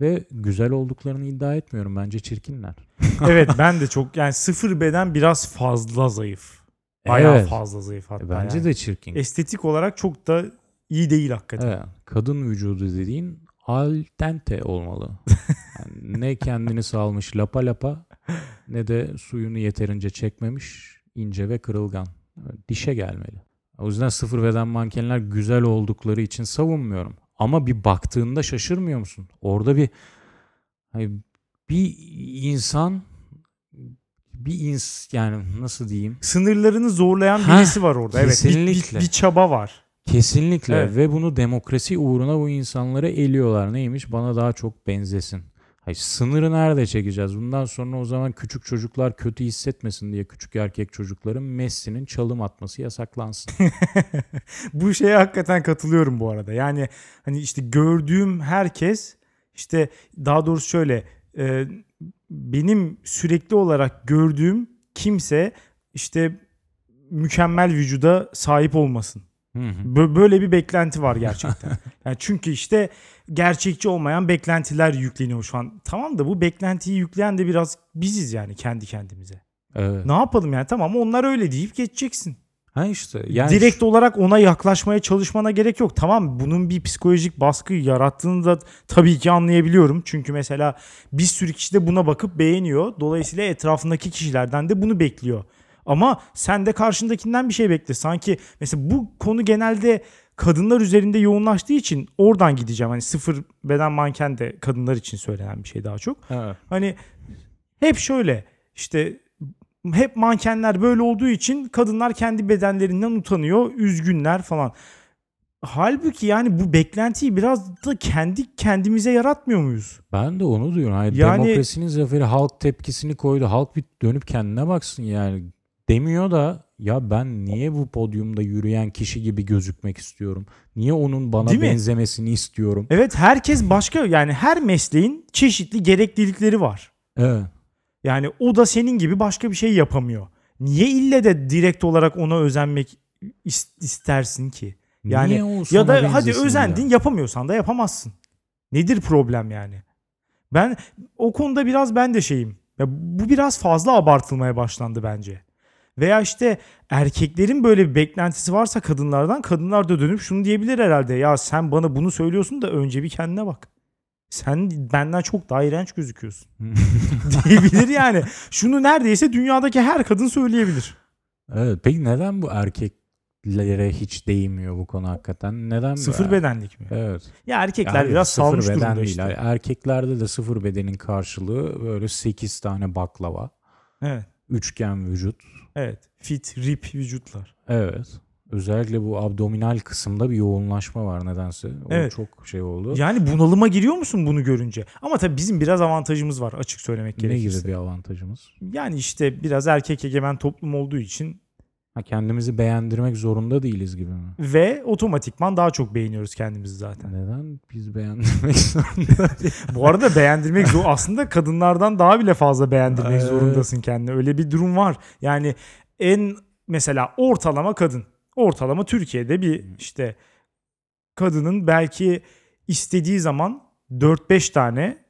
ve güzel olduklarını iddia etmiyorum. Bence çirkinler. evet ben de çok yani sıfır beden biraz fazla zayıf. Bayağı Evet. fazla zayıf hatta. Bence yani. de çirkin. Estetik olarak çok da iyi değil hakikaten. Evet. Kadın vücudu dediğin al dente olmalı. Yani ne kendini salmış lapa lapa ne de suyunu yeterince çekmemiş ince ve kırılgan. Dişe gelmeli. O yüzden sıfır beden mankenler güzel oldukları için savunmuyorum. Ama bir baktığında şaşırmıyor musun? Orada bir hani bir insan bir ins yani nasıl diyeyim? Sınırlarını zorlayan Heh, birisi var orada. Evet. Bir, bir, kesinlikle. bir çaba var. Kesinlikle Evet. ve bunu demokrasi uğruna bu insanları eliyorlar. Neymiş? Bana daha çok benzesin. Hayır, sınırı nerede çekeceğiz? Bundan sonra o zaman küçük çocuklar kötü hissetmesin diye küçük erkek çocukların Messi'nin çalım atması yasaklansın. bu şeye hakikaten katılıyorum bu arada. Yani hani işte gördüğüm herkes işte daha doğrusu şöyle e, benim sürekli olarak gördüğüm kimse işte mükemmel vücuda sahip olmasın. Böyle bir beklenti var gerçekten. yani çünkü işte gerçekçi olmayan beklentiler yükleniyor şu an. Tamam da bu beklentiyi yükleyen de biraz biziz yani kendi kendimize. evet. Ne yapalım yani tamam onlar öyle deyip geçeceksin. Ha işte yani Direkt olarak ona yaklaşmaya çalışmana gerek yok. Tamam bunun bir psikolojik baskı yarattığını da tabii ki anlayabiliyorum. Çünkü mesela bir sürü kişi de buna bakıp beğeniyor. Dolayısıyla etrafındaki kişilerden de bunu bekliyor. Ama sen de karşındakinden bir şey bekle. Sanki mesela bu konu genelde kadınlar üzerinde yoğunlaştığı için oradan gideceğim. Hani sıfır beden manken de kadınlar için söylenen bir şey daha çok. Evet. Hani hep şöyle işte hep mankenler böyle olduğu için kadınlar kendi bedenlerinden utanıyor, üzgünler falan. Halbuki yani bu beklentiyi biraz da kendi kendimize yaratmıyor muyuz? Ben de onu diyorum. Hayır, Yani- Demokrasinin zaferi halk tepkisini koydu. Halk bir dönüp kendine baksın yani. Demiyor da ya ben niye bu podyumda yürüyen kişi gibi gözükmek istiyorum? Niye onun bana Değil mi? benzemesini istiyorum? Evet herkes başka yani her mesleğin çeşitli gereklilikleri var. Evet. Yani o da senin gibi başka bir şey yapamıyor. Niye ille de direkt olarak ona özenmek is- istersin ki? Yani Niye Ya da hadi özendin ya? yapamıyorsan da yapamazsın. Nedir problem yani? Ben o konuda biraz ben de şeyim. Ya bu biraz fazla abartılmaya başlandı bence. Veya işte erkeklerin böyle bir beklentisi varsa kadınlardan kadınlar da dönüp şunu diyebilir herhalde. Ya sen bana bunu söylüyorsun da önce bir kendine bak. Sen benden çok daha iğrenç gözüküyorsun. diyebilir yani. Şunu neredeyse dünyadaki her kadın söyleyebilir. Evet. Peki neden bu erkeklere hiç değmiyor bu konu hakikaten? Neden? Sıfır bedenlik mi? Evet. Ya erkekler Yani biraz sıfır salmış durumda değil. işte. Erkeklerde de sıfır bedenin karşılığı böyle 8 tane baklava, Evet. üçgen vücut. Evet. Fit, rip vücutlar. Evet. Özellikle bu abdominal kısımda bir yoğunlaşma var nedense. O Evet. çok şey oldu. Yani bunalıma giriyor musun bunu görünce? Ama tabii bizim biraz avantajımız var açık söylemek ne gerekirse. gibi bir avantajımız? Yani işte biraz erkek egemen toplum olduğu için Ha, kendimizi beğendirmek zorunda değiliz gibi mi? ve otomatikman daha çok beğeniyoruz kendimizi zaten. Neden biz beğendirmek zorunda? Bu arada beğendirmek zor. Aslında kadınlardan daha bile fazla beğendirmek zorundasın kendini. Öyle bir durum var. Yani en mesela ortalama kadın. Ortalama Türkiye'de bir işte kadının belki istediği zaman 4-5 tane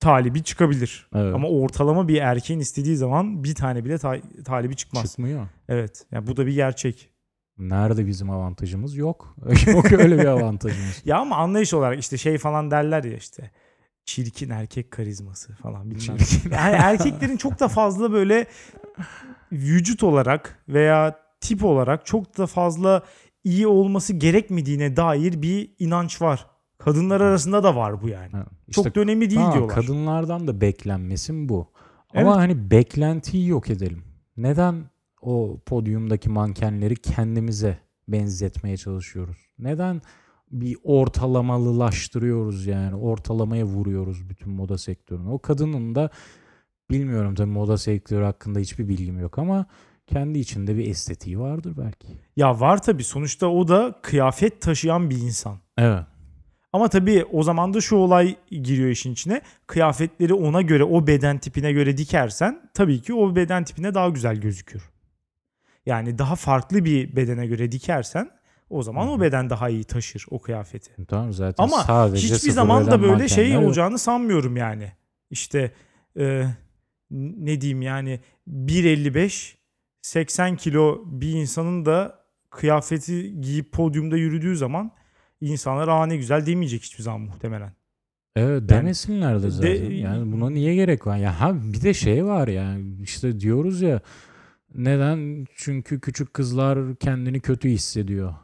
talibi çıkabilir. Evet. Ama ortalama bir erkeğin istediği zaman bir tane bile ta- talibi çıkmaz. Çıkmıyor. Evet. Yani bu da bir gerçek. Nerede bizim avantajımız? Yok. Yok öyle bir avantajımız. Ya ama anlayış olarak işte şey falan derler ya işte çirkin erkek karizması falan bilmem. Yani erkeklerin çok da fazla böyle vücut olarak veya tip olarak çok da fazla iyi olması gerekmediğine dair bir inanç var. Kadınlar arasında da var bu yani. Ha, Çok işte da önemli değil Tamam, diyorlar. Kadınlardan da beklenmesin bu. Evet. Ama hani beklentiyi yok edelim. Neden o podyumdaki mankenleri kendimize benzetmeye çalışıyoruz? Neden bir ortalamalılaştırıyoruz yani? Ortalamaya vuruyoruz bütün moda sektörünü. O kadının da bilmiyorum tabii moda sektörü hakkında hiçbir bilgim yok ama kendi içinde bir estetiği vardır belki. Ya var tabii sonuçta o da kıyafet taşıyan bir insan. Evet. Ama tabii o zaman da şu olay giriyor işin içine. Kıyafetleri ona göre, o beden tipine göre dikersen tabii ki o beden tipine daha güzel gözükür. Yani daha farklı bir bedene göre dikersen o zaman Hı o beden daha iyi taşır o kıyafeti. Tamam zaten Ama sadece hiçbir zaman da böyle şey yok. olacağını sanmıyorum yani. İşte e, ne diyeyim yani 1.55 80 kilo bir insanın da kıyafeti giyip podyumda yürüdüğü zaman insanlar aa ne güzel demeyecek hiçbir zaman muhtemelen. Evet demesinler de de- zaten. yani buna niye gerek var? Ya ha bir de şey var yani işte diyoruz ya neden? Çünkü küçük kızlar kendini kötü hissediyor.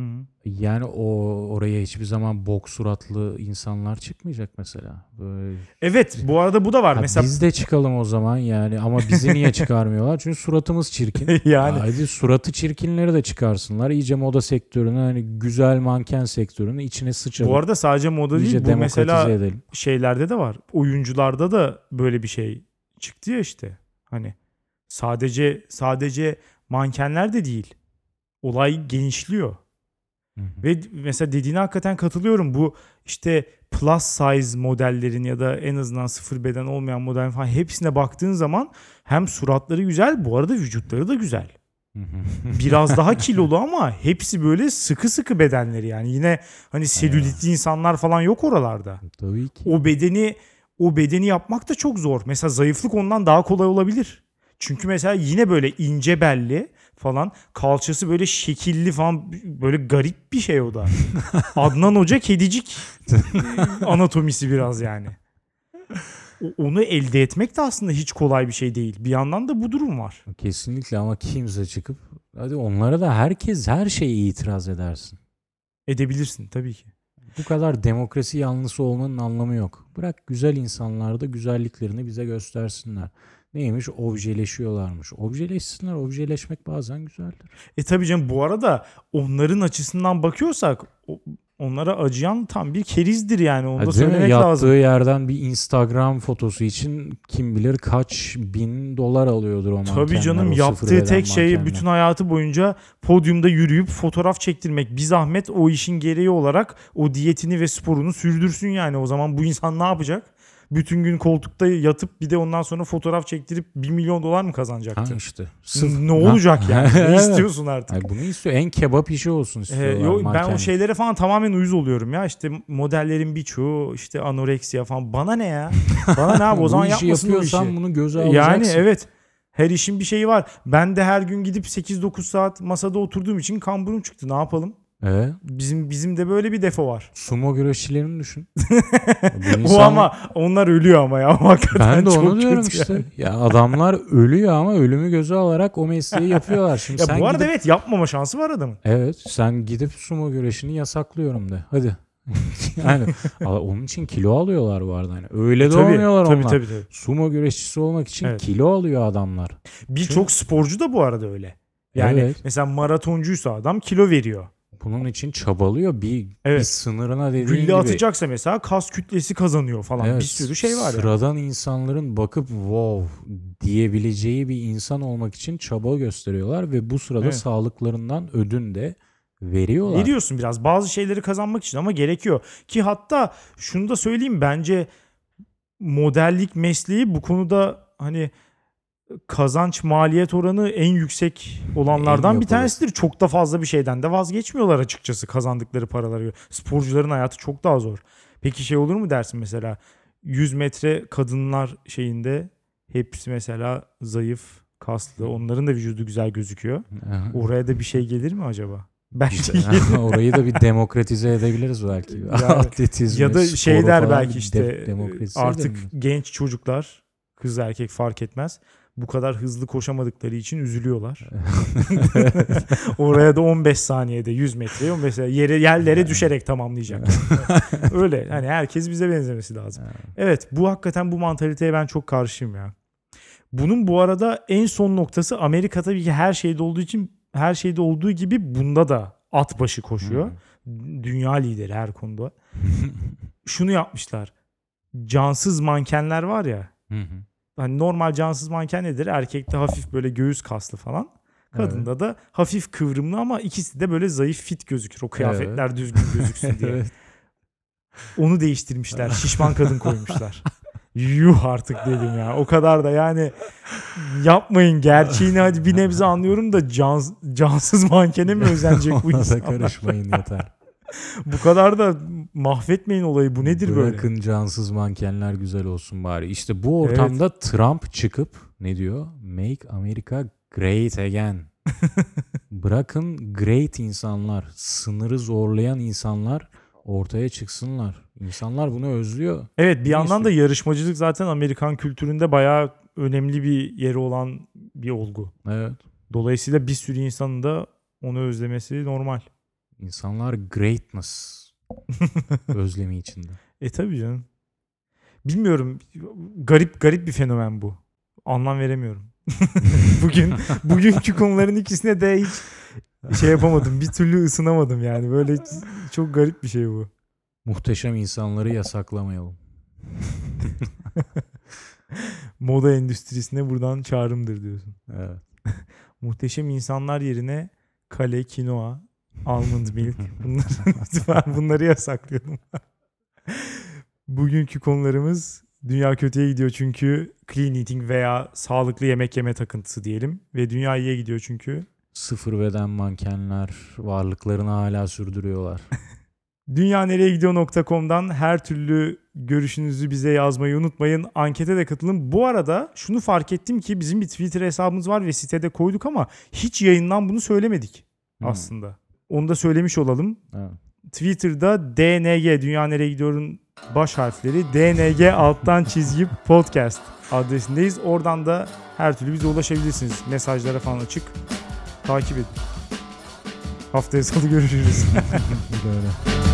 Hı. Yani o oraya hiçbir zaman bok suratlı insanlar çıkmayacak mesela. Böyle Evet bu arada bu da var. Ha, Mesela biz de çıkalım o zaman yani ama bizi niye çıkarmıyorlar? Çünkü suratımız çirkin. yani Haydi suratı çirkinleri de çıkarsınlar. İyice moda sektörünün hani güzel manken sektörünün içine sıçalım. bu arada sadece moda İyice değil bu mesela edelim. şeylerde de var. Oyuncularda da böyle bir şey çıktı ya işte. Hani sadece sadece mankenler de değil. Olay genişliyor. Hı hı. Ve mesela dediğine hakikaten katılıyorum. Bu işte plus size modellerin ya da en azından sıfır beden olmayan model falan hepsine baktığın zaman hem suratları güzel bu arada vücutları da güzel. Biraz daha kilolu ama hepsi böyle sıkı sıkı bedenleri yani. Yine hani selülitli insanlar falan yok oralarda. Tabii ki. O bedeni o bedeni yapmak da çok zor. Mesela zayıflık ondan daha kolay olabilir. Çünkü mesela yine böyle ince belli falan kalçası böyle şekilli falan böyle garip bir şey o da. Adnan Hoca kedicik anatomisi biraz yani. Onu elde etmek de aslında hiç kolay bir şey değil. Bir yandan da bu durum var. Kesinlikle ama kimse çıkıp hadi onlara da herkes her şeye itiraz edersin. Edebilirsin tabii ki. Bu kadar demokrasi yanlısı olmanın anlamı yok. Bırak güzel insanlar da güzelliklerini bize göstersinler. Neymiş? Objeleşiyorlarmış. Objeleşsinler. Objeleşmek bazen güzeldir. E tabii canım bu arada onların açısından bakıyorsak onlara acıyan tam bir kerizdir yani onu da Ha, mi? söylemek Yattığı lazım. yerden bir Instagram fotosu için kim bilir kaç bin dolar alıyordur o mankenler. Tabii canım yaptığı tek şey mankenler. bütün hayatı boyunca podyumda yürüyüp fotoğraf çektirmek. Bir zahmet o işin gereği olarak o diyetini ve sporunu sürdürsün yani. O zaman bu insan ne yapacak? Bütün gün koltukta yatıp bir de ondan sonra fotoğraf çektirip 1 milyon dolar mı Ha kazanacaktı? işte. ne olacak yani? ne istiyorsun artık? Ay bunu istiyor. En kebap işi olsun Ee, istiyorlar. yo, ben manken. o şeylere falan tamamen uyuz oluyorum ya. İşte modellerin birçoğu işte anoreksiya falan. Bana ne ya? Bana ne abi? O zaman bu yapmasın yapıyorsan işi. bunu göze alacaksın. Yani evet. Her işin bir şeyi var. Ben de her gün gidip 8-9 saat masada oturduğum için kamburum çıktı. Ne yapalım? Evet. Bizim bizim de böyle bir defo var. Sumo güreşçilerini düşün. Bu O insan- ama onlar ölüyor ama ya. Hakikaten ben de çok onu diyorum işte. yani. Ya adamlar ölüyor ama ölümü göze alarak o mesleği yapıyorlar. Şimdi Ya sen bu arada gidip, evet yapmama şansı var adamın. evet sen gidip sumo güreşini yasaklıyorum de. Hadi. yani onun için kilo alıyorlar bu arada. Yani öyle de olmuyorlar tabii, onlar. tabii, tabii. Sumo güreşçisi olmak için Evet. kilo alıyor adamlar. Birçok sporcu da bu arada öyle. Yani Evet. mesela maratoncuysa adam kilo veriyor. Bunun için çabalıyor. Bir, bir Evet. sınırına dediğin Gülle gibi. atacaksa mesela kas kütlesi kazanıyor falan. Evet, bir sürü şey var yani. Sıradan insanların bakıp wow diyebileceği bir insan olmak için çaba gösteriyorlar ve bu sırada Evet. sağlıklarından ödün de veriyorlar. Veriyorsun biraz bazı şeyleri kazanmak için ama gerekiyor. Ki hatta şunu da söyleyeyim bence modellik mesleği bu konuda hani kazanç maliyet oranı en yüksek olanlardan En bir tanesidir. Çok da fazla bir şeyden de vazgeçmiyorlar açıkçası kazandıkları paraları. göre. Sporcuların hayatı çok daha zor. Peki şey olur mu dersin mesela 100 metre kadınlar şeyinde hepsi mesela zayıf, kaslı. Onların da vücudu güzel gözüküyor. Aha. Oraya da bir şey gelir mi acaba? Bence gelir. orayı da bir demokratize edebiliriz belki. Yani Atletizmi, ya da şey der belki işte de- artık genç çocuklar kız erkek fark etmez bu kadar hızlı koşamadıkları için üzülüyorlar. Oraya da 15 saniyede 100 metreye mesela yere yerlere düşerek tamamlayacak. Öyle hani herkes bize benzemesi lazım. Evet bu hakikaten bu mantaliteye ben çok karşıyım ya. Bunun bu arada en son noktası Amerika tabii ki her şeyde olduğu için her şeyde olduğu gibi bunda da at başı koşuyor. Dünya lideri her konuda. Şunu yapmışlar. Cansız mankenler var ya. Hı hı. Hani normal cansız manken nedir? Erkekte hafif böyle göğüs kaslı falan. Kadında da hafif kıvrımlı ama ikisi de böyle zayıf fit gözükür. O kıyafetler düzgün gözüksün diye. Evet. Onu değiştirmişler. Şişman kadın koymuşlar. Yuh artık dedim ya. O kadar da yani yapmayın gerçeğini hadi bir nebze anlıyorum da can, cansız mankene mi özenecek bu insanlar? karışmayın yeter. Bu kadar da mahvetmeyin olayı. Bu nedir böyle? Bırakın cansız mankenler güzel olsun bari. İşte bu ortamda Trump çıkıp ne diyor? Make America great again. Bırakın great insanlar, sınırı zorlayan insanlar ortaya çıksınlar. İnsanlar bunu özlüyor. Evet bir Ne yandan da istiyor? yarışmacılık zaten Amerikan kültüründe bayağı önemli bir yeri olan bir olgu. Evet. Dolayısıyla bir sürü insanın da onu özlemesi normal. İnsanlar greatness özlemi içinde. E tabii canım. Bilmiyorum. Garip garip bir fenomen bu. Anlam veremiyorum. Bugün bugünkü konuların ikisine de hiç şey yapamadım. Bir türlü ısınamadım yani. Böyle çok garip bir şey bu. Muhteşem insanları yasaklamayalım. Moda endüstrisine buradan çağrımdır diyorsun. Evet. Muhteşem insanlar yerine kale, kinoa, almond milk bunları, bunları yasaklayalım. Bugünkü konularımız dünya kötüye gidiyor çünkü clean eating veya sağlıklı yemek yeme takıntısı diyelim. Ve dünya iyiye gidiyor çünkü Sıfır beden mankenler varlıklarını hala sürdürüyorlar. dünyanereyegidiyor.com'dan her türlü görüşünüzü bize yazmayı unutmayın. Ankete de katılın. Bu arada şunu fark ettim ki bizim bir Twitter hesabımız var ve sitede koyduk ama hiç yayından bunu söylemedik Hmm. Onu da söylemiş olalım. Evet. Twitter'da DNG Dünya Nereye Gidiyor'un baş harfleri DNG alttan çizgi podcast adresindeyiz. Oradan da her türlü bize ulaşabilirsiniz. Mesajlara falan açık. Takip edin. Haftaya salı görüşürüz. Böyle.